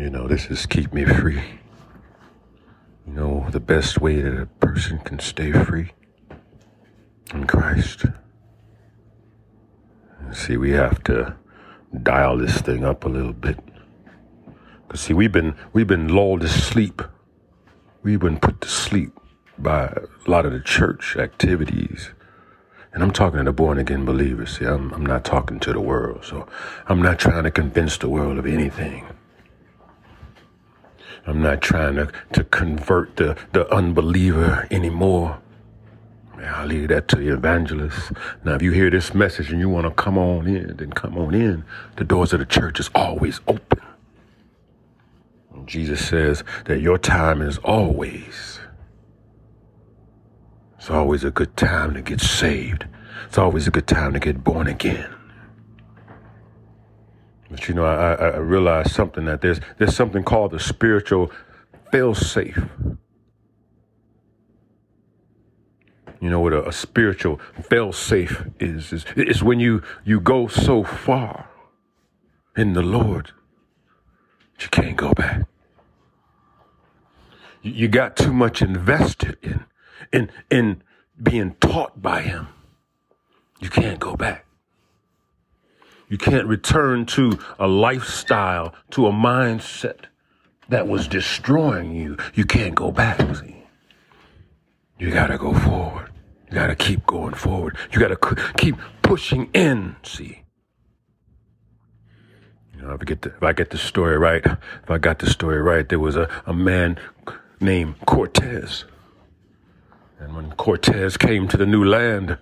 You know, this is keep me free. You know, the best way that a person can stay free in Christ. See, we have to dial this thing up a little bit. Cause see, we've been we've been lulled to sleep. We've been put to sleep by a lot of the church activities. And I'm talking to the born again believers. See, I'm, I'm not talking to the world. So I'm not trying to convince the world of anything. I'm not trying to, to convert the, the unbeliever anymore. I'll leave that to the evangelists. Now, if you hear this message and you want to come on in, then come on in. The doors of the church is always open. And Jesus says that your time is always. It's always a good time to get saved. It's always a good time to get born again. But you know, I, I realized something that there's there's something called the spiritual fail safe. You know what a, a spiritual fail safe is, is? It's when you you go so far in the Lord you can't go back. You got too much invested in in in being taught by Him. You can't go back. You can't return to a lifestyle, to a mindset that was destroying you. You can't go back. See? You got to go forward. You got to keep going forward. You got to keep pushing in. See. You know, if I get the, if I get the story right, if I got the story right, there was a, a man named Cortez. And when Cortez came to the new land,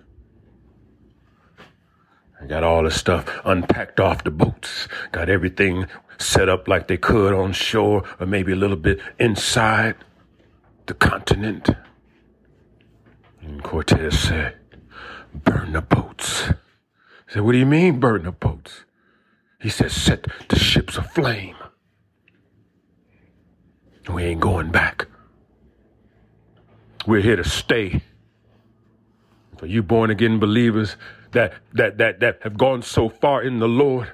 I got all the stuff unpacked off the boats, got everything set up like they could on shore or maybe a little bit inside the continent. And Cortez said, burn the boats. I said, what do you mean burn the boats? He said, set the ships aflame. We ain't going back. We're here to stay. For you born again believers, that that that that have gone so far in the Lord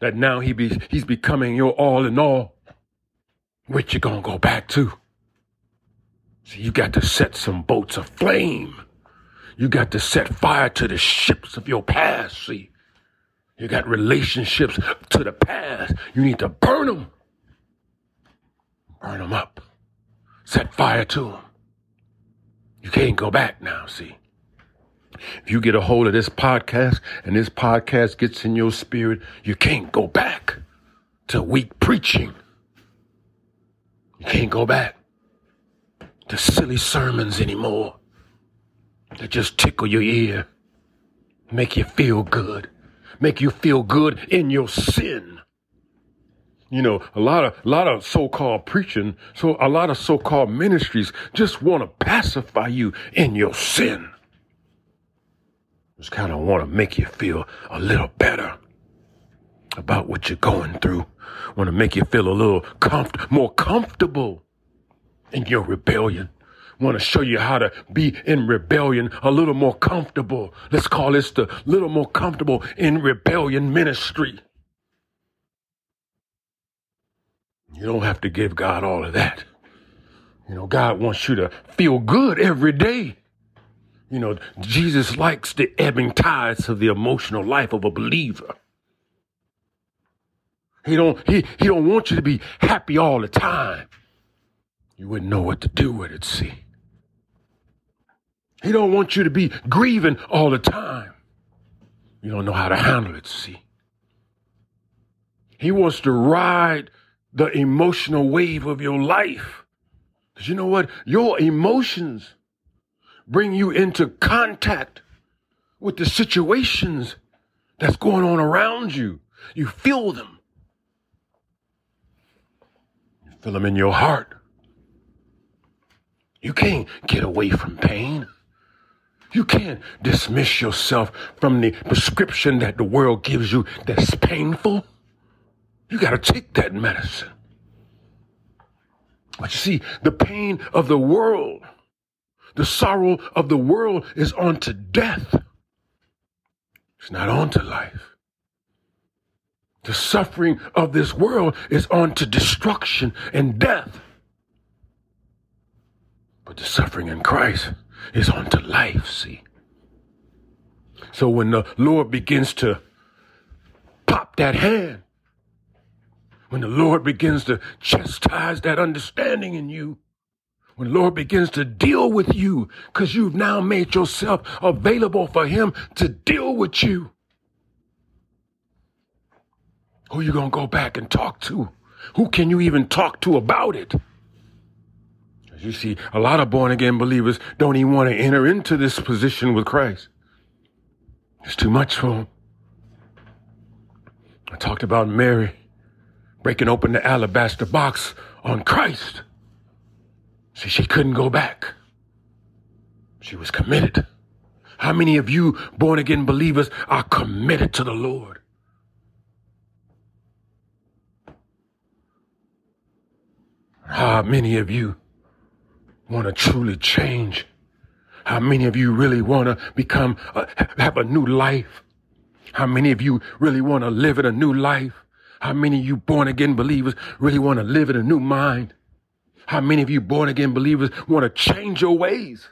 that now he be he's becoming your all in all. Which you gonna go back to? See, you got to set some boats aflame. You got to set fire to the ships of your past. See, you got relationships to the past. You need to burn them. Burn them up. Set fire to them. You can't go back now. See. If you get a hold of this podcast and this podcast gets in your spirit, you can't go back to weak preaching. You can't go back to silly sermons anymore that just tickle your ear, make you feel good, make you feel good in your sin. You know, a lot of a lot of so-called preaching, so a lot of so-called ministries just want to pacify you in your sin. Just kind of want to make you feel a little better about what you're going through. Want to make you feel a little comf- more comfortable in your rebellion. Want to show you how to be in rebellion a little more comfortable. Let's call this the little more comfortable in rebellion ministry. You don't have to give God all of that. You know, God wants you to feel good every day. You know, Jesus likes the ebbing tides of the emotional life of a believer. He don't, he, he don't want you to be happy all the time. You wouldn't know what to do with it, see. He don't want you to be grieving all the time. You don't know how to handle it, see. He wants to ride the emotional wave of your life. Because you know what? Your emotions bring you into contact with the situations that's going on around you. You feel them. You feel them in your heart. You can't get away from pain. You can't dismiss yourself from the prescription that the world gives you that's painful. You got to take that medicine. But you see, the pain of the world the sorrow of the world is unto death. It's not unto life. The suffering of this world is unto destruction and death. But the suffering in Christ is unto life, see. So when the Lord begins to pop that hand, when the Lord begins to chastise that understanding in you, when the Lord begins to deal with you, because you've now made yourself available for Him to deal with you, who you going to go back and talk to? Who can you even talk to about it? As you see, a lot of born again believers don't even want to enter into this position with Christ. It's too much for them. I talked about Mary breaking open the alabaster box on Christ. See, she couldn't go back. She was committed. How many of you born again believers are committed to the Lord? How many of you want to truly change? How many of you really want to become, a, have a new life? How many of you really want to live in a new life? How many of you born again believers really want to live in a new mind? How many of you born again believers want to change your ways?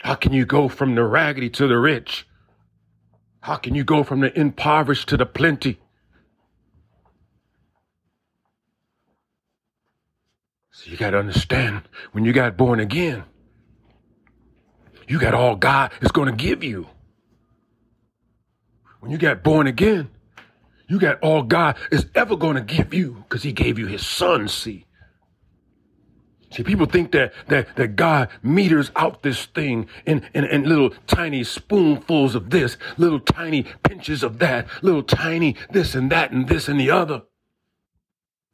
How can you go from the raggedy to the rich? How can you go from the impoverished to the plenty? So you got to understand when you got born again, you got all God is going to give you. When you got born again, you got all God is ever going to give you because he gave you his son, see. See, people think that, that, that God meters out this thing in, in, in little tiny spoonfuls of this, little tiny pinches of that, little tiny this and that and this and the other.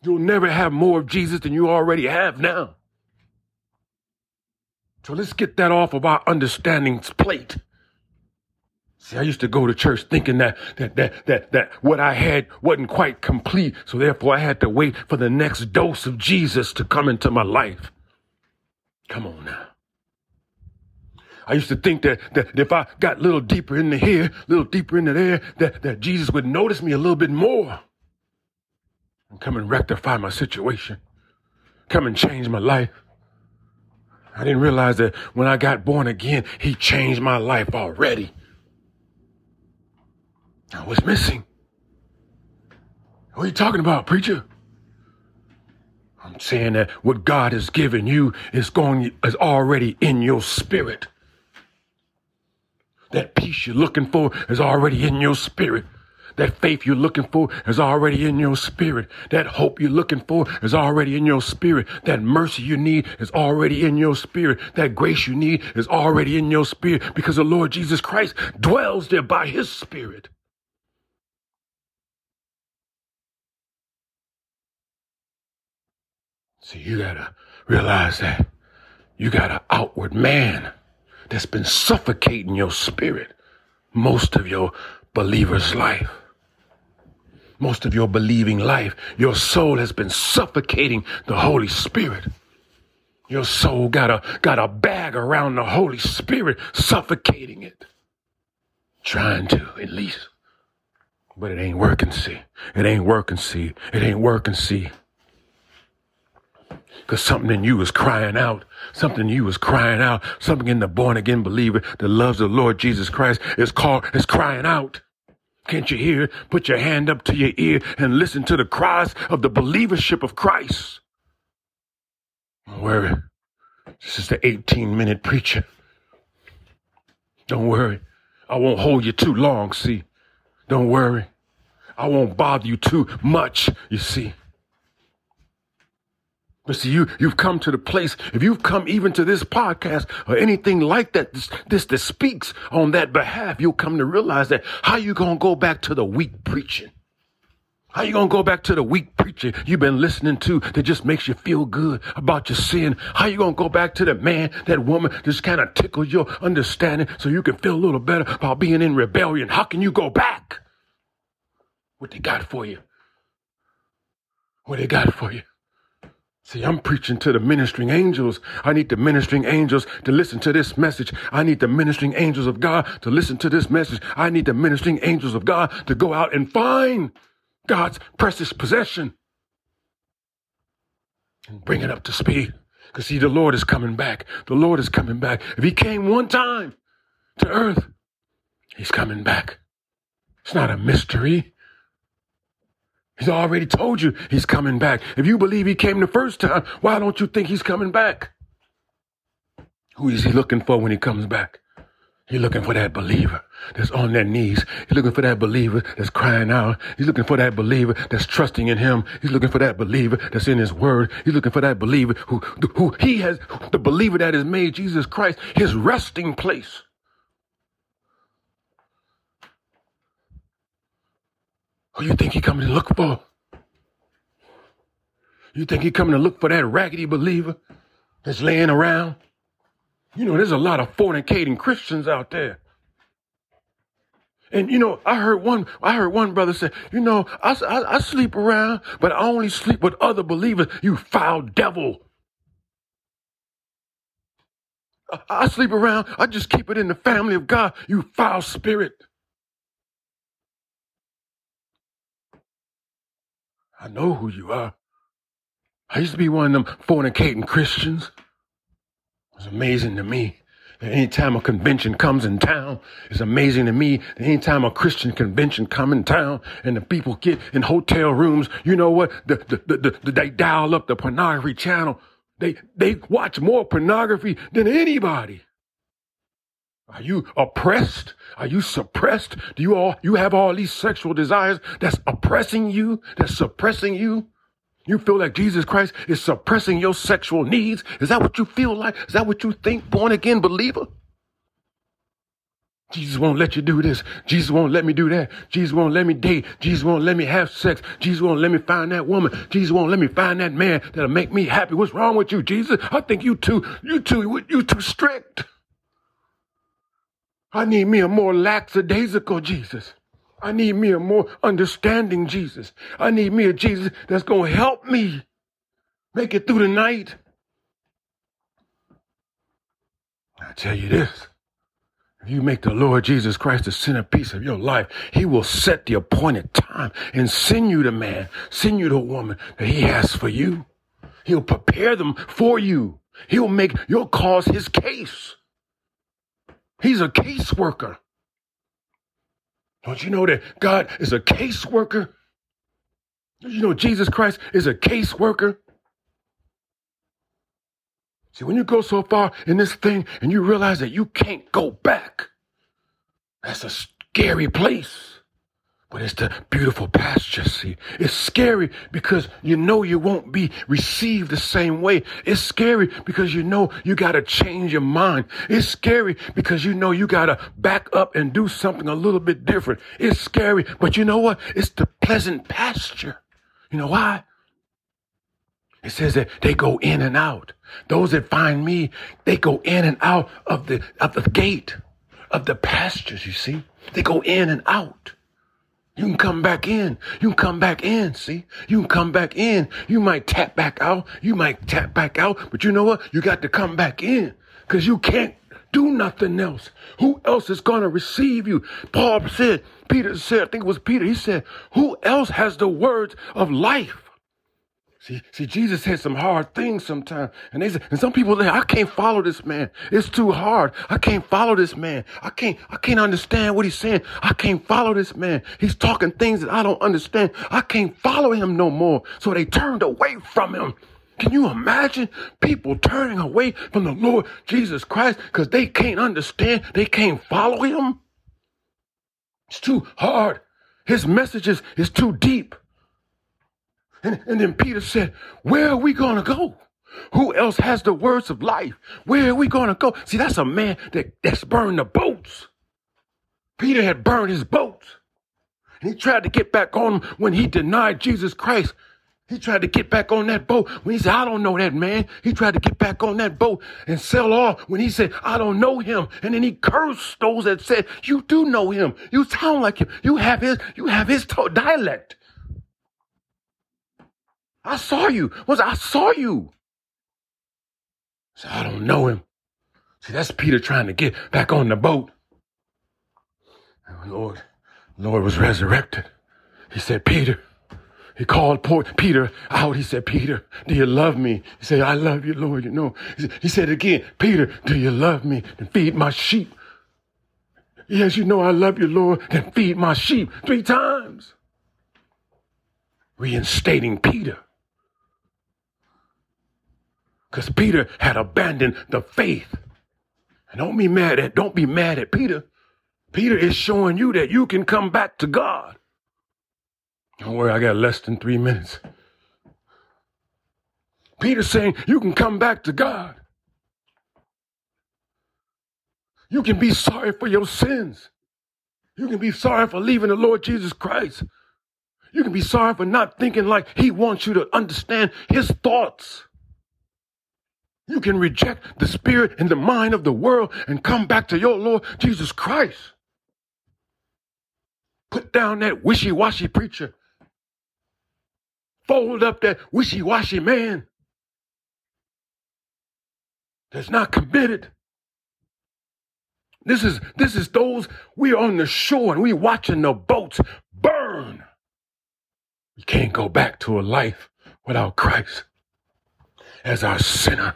You'll never have more of Jesus than you already have now. So let's get that off of our understanding's plate. See, I used to go to church thinking that, that, that, that, that what I had wasn't quite complete. So therefore I had to wait for the next dose of Jesus to come into my life. Come on now. I used to think that, that if I got a little deeper into here, a little deeper into there, that, that Jesus would notice me a little bit more and come and rectify my situation, come and change my life. I didn't realize that when I got born again, he changed my life already. I was missing. What are you talking about, preacher? I'm saying that what God has given you is going is already in your spirit. That peace you're looking for is already in your spirit. That faith you're looking for is already in your spirit. That hope you're looking for is already in your spirit. That mercy you need is already in your spirit. That grace you need is already in your spirit because the Lord Jesus Christ dwells there by his spirit. See, you gotta realize that you got an outward man that's been suffocating your spirit most of your believer's life most of your believing life, your soul has been suffocating the Holy Spirit. Your soul got a, got a bag around the Holy Spirit, suffocating it. Trying to, at least. But it ain't working, see. It ain't working, see. It ain't working, see. Because something in you is crying out. Something in you is crying out. Something in the born again believer that loves the Lord Jesus Christ is called, is crying out. Can't you hear? Put your hand up to your ear and listen to the cries of the believership of Christ. Don't worry. This is the 18 minute preacher. Don't worry. I won't hold you too long, see. Don't worry. I won't bother you too much, you see. But see, you, you've come to the place, if you've come even to this podcast or anything like that, this, this that speaks on that behalf, you'll come to realize that how you gonna go back to the weak preaching? How you gonna go back to the weak preacher you've been listening to that just makes you feel good about your sin? How you gonna go back to the man, that woman just kind of tickles your understanding so you can feel a little better about being in rebellion? How can you go back? What they got for you? What they got for you? See, I'm preaching to the ministering angels. I need the ministering angels to listen to this message. I need the ministering angels of God to listen to this message. I need the ministering angels of God to go out and find God's precious possession and bring it up to speed. Because see, the Lord is coming back. The Lord is coming back. If he came one time to earth, he's coming back. It's not a mystery. He's already told you he's coming back. If you believe he came the first time, why don't you think he's coming back? Who is he looking for when he comes back? He's looking for that believer that's on their knees. He's looking for that believer that's crying out. He's looking for that believer that's trusting in him. He's looking for that believer that's in his word. He's looking for that believer who, who he has, the believer that has made Jesus Christ his resting place. Who you think he coming to look for? You think he coming to look for that raggedy believer that's laying around? You know, there's a lot of fornicating Christians out there. And you know, I heard one, I heard one brother say, you know, I, I, I sleep around, but I only sleep with other believers. You foul devil. I, I sleep around. I just keep it in the family of God. You foul spirit. I know who you are. I used to be one of them fornicating Christians. It's amazing to me that anytime a convention comes in town, it's amazing to me that anytime a Christian convention come in town and the people get in hotel rooms, you know what? The, the, the, the, they dial up the pornography channel. They, they watch more pornography than anybody. Are you oppressed? Are you suppressed? Do you all, you have all these sexual desires that's oppressing you, that's suppressing you? You feel like Jesus Christ is suppressing your sexual needs? Is that what you feel like? Is that what you think, born again believer? Jesus won't let you do this. Jesus won't let me do that. Jesus won't let me date. Jesus won't let me have sex. Jesus won't let me find that woman. Jesus won't let me find that man that'll make me happy. What's wrong with you, Jesus? I think you too, you too, you too strict. I need me a more lackadaisical Jesus. I need me a more understanding Jesus. I need me a Jesus that's going to help me make it through the night. I tell you this. If you make the Lord Jesus Christ the centerpiece of your life, he will set the appointed time and send you the man, send you the woman that he has for you. He'll prepare them for you. He'll make your cause his case. He's a caseworker. Don't you know that God is a caseworker? Don't you know Jesus Christ is a caseworker? See, when you go so far in this thing and you realize that you can't go back, that's a scary place. But it's the beautiful pasture, see. It's scary because you know you won't be received the same way. It's scary because you know you gotta change your mind. It's scary because you know you gotta back up and do something a little bit different. It's scary, but you know what? It's the pleasant pasture. You know why? It says that they go in and out. Those that find me, they go in and out of the, of the gate of the pastures, you see. They go in and out. You can come back in. You can come back in. See, you can come back in. You might tap back out. You might tap back out, but you know what? You got to come back in because you can't do nothing else. Who else is going to receive you? Paul said, Peter said, I think it was Peter. He said, who else has the words of life? See, see, Jesus said some hard things sometimes. And they said, and some people say, I can't follow this man. It's too hard. I can't follow this man. I can't, I can't understand what he's saying. I can't follow this man. He's talking things that I don't understand. I can't follow him no more. So they turned away from him. Can you imagine people turning away from the Lord Jesus Christ because they can't understand? They can't follow him? It's too hard. His messages is too deep. And, and then Peter said, Where are we going to go? Who else has the words of life? Where are we going to go? See, that's a man that, that's burned the boats. Peter had burned his boats. And he tried to get back on when he denied Jesus Christ. He tried to get back on that boat when he said, I don't know that man. He tried to get back on that boat and sell off when he said, I don't know him. And then he cursed those that said, you do know him. You sound like him. You have his, you have his dialect. I saw you. Was I saw you? So I don't know him. See, that's Peter trying to get back on the boat. And Lord, Lord was resurrected. He said, Peter, he called poor Peter out. He said, Peter, do you love me? He said, I love you, Lord. You know, he said again, Peter, do you love me? Then feed my sheep. Yes, you know I love you, Lord. Then feed my sheep three times. Reinstating Peter. Because Peter had abandoned the faith. And don't be mad at, don't be mad at Peter. Peter is showing you that you can come back to God. Don't worry, I got less than three minutes. Peter's saying you can come back to God. You can be sorry for your sins. You can be sorry for leaving the Lord Jesus Christ. You can be sorry for not thinking like He wants you to understand His thoughts. You can reject the spirit and the mind of the world and come back to your Lord Jesus Christ. Put down that wishy washy preacher fold up that wishy-washy man that's not committed. This is this is those we're on the shore and we're watching the boats burn. We can't go back to a life without Christ as our sinner,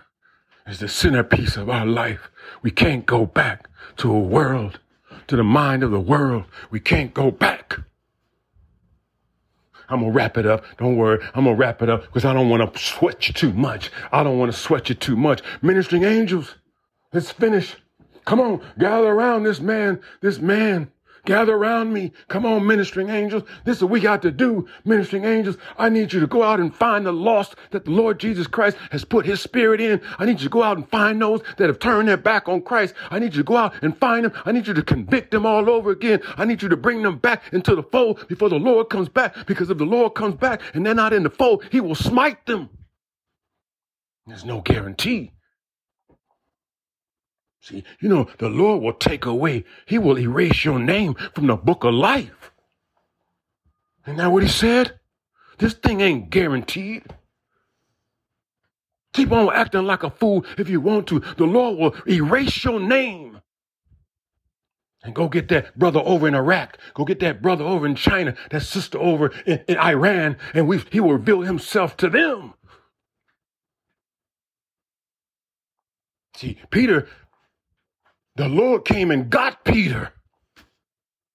as the centerpiece of our life. We can't go back to a world, to the mind of the world. We can't go back. I'm gonna wrap it up. Don't worry. I'm gonna wrap it up because I don't want to sweat you too much. I don't want to sweat you too much. Ministering angels, let's finish. Come on, gather around this man, this man Gather around me. Come on, ministering angels. This is what we got to do, ministering angels. I need you to go out and find the lost that the Lord Jesus Christ has put his spirit in. I need you to go out and find those that have turned their back on Christ. I need you to go out and find them. I need you to convict them all over again. I need you to bring them back into the fold before the Lord comes back. Because if the Lord comes back and they're not in the fold, he will smite them. There's no guarantee. See, you know, the Lord will take away, He will erase your name from the book of life. Isn't that what He said? This thing ain't guaranteed. Keep on acting like a fool if you want to. The Lord will erase your name. And go get that brother over in Iraq. Go get that brother over in China, that sister over in, in Iran, and we, he will reveal himself to them. See, Peter the Lord came and got Peter.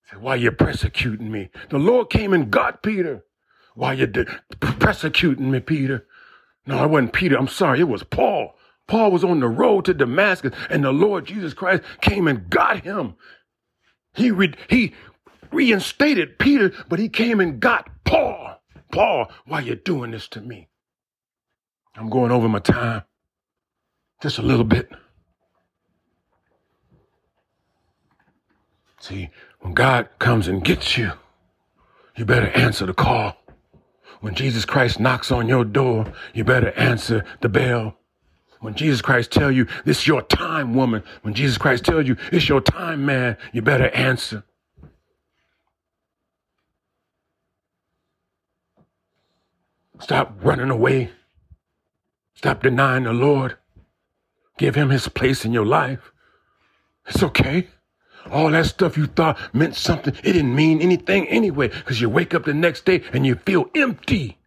Said, why you persecuting me? The Lord came and got Peter. Why you de- persecuting me, Peter? No, it wasn't Peter. I'm sorry. It was Paul. Paul was on the road to Damascus and the Lord Jesus Christ came and got him. He, re- he reinstated Peter, but he came and got Paul. Paul, why you doing this to me? I'm going over my time just a little bit. See, when God comes and gets you, you better answer the call. When Jesus Christ knocks on your door, you better answer the bell. When Jesus Christ tell you, this is your time, woman. When Jesus Christ tells you, it's your time, man, you better answer. Stop running away. Stop denying the Lord. Give him his place in your life. It's okay. All that stuff you thought meant something, it didn't mean anything anyway, because you wake up the next day and you feel empty.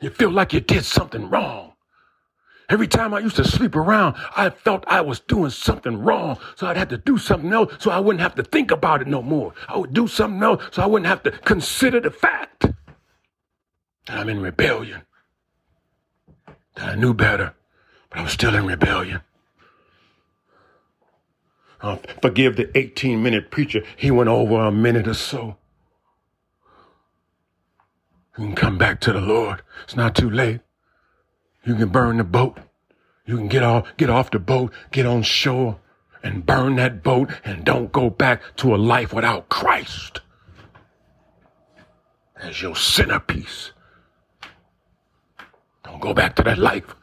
You feel like you did something wrong. Every time I used to sleep around, I felt I was doing something wrong. So I'd have to do something else so I wouldn't have to think about it no more. I would do something else so I wouldn't have to consider the fact that I'm in rebellion. That I knew better, but I was still in rebellion. Uh, forgive the 18 minute preacher. He went over a minute or so. You can come back to the Lord. It's not too late. You can burn the boat. You can get off, get off the boat, get on shore and burn that boat and don't go back to a life without Christ as your centerpiece. Don't go back to that life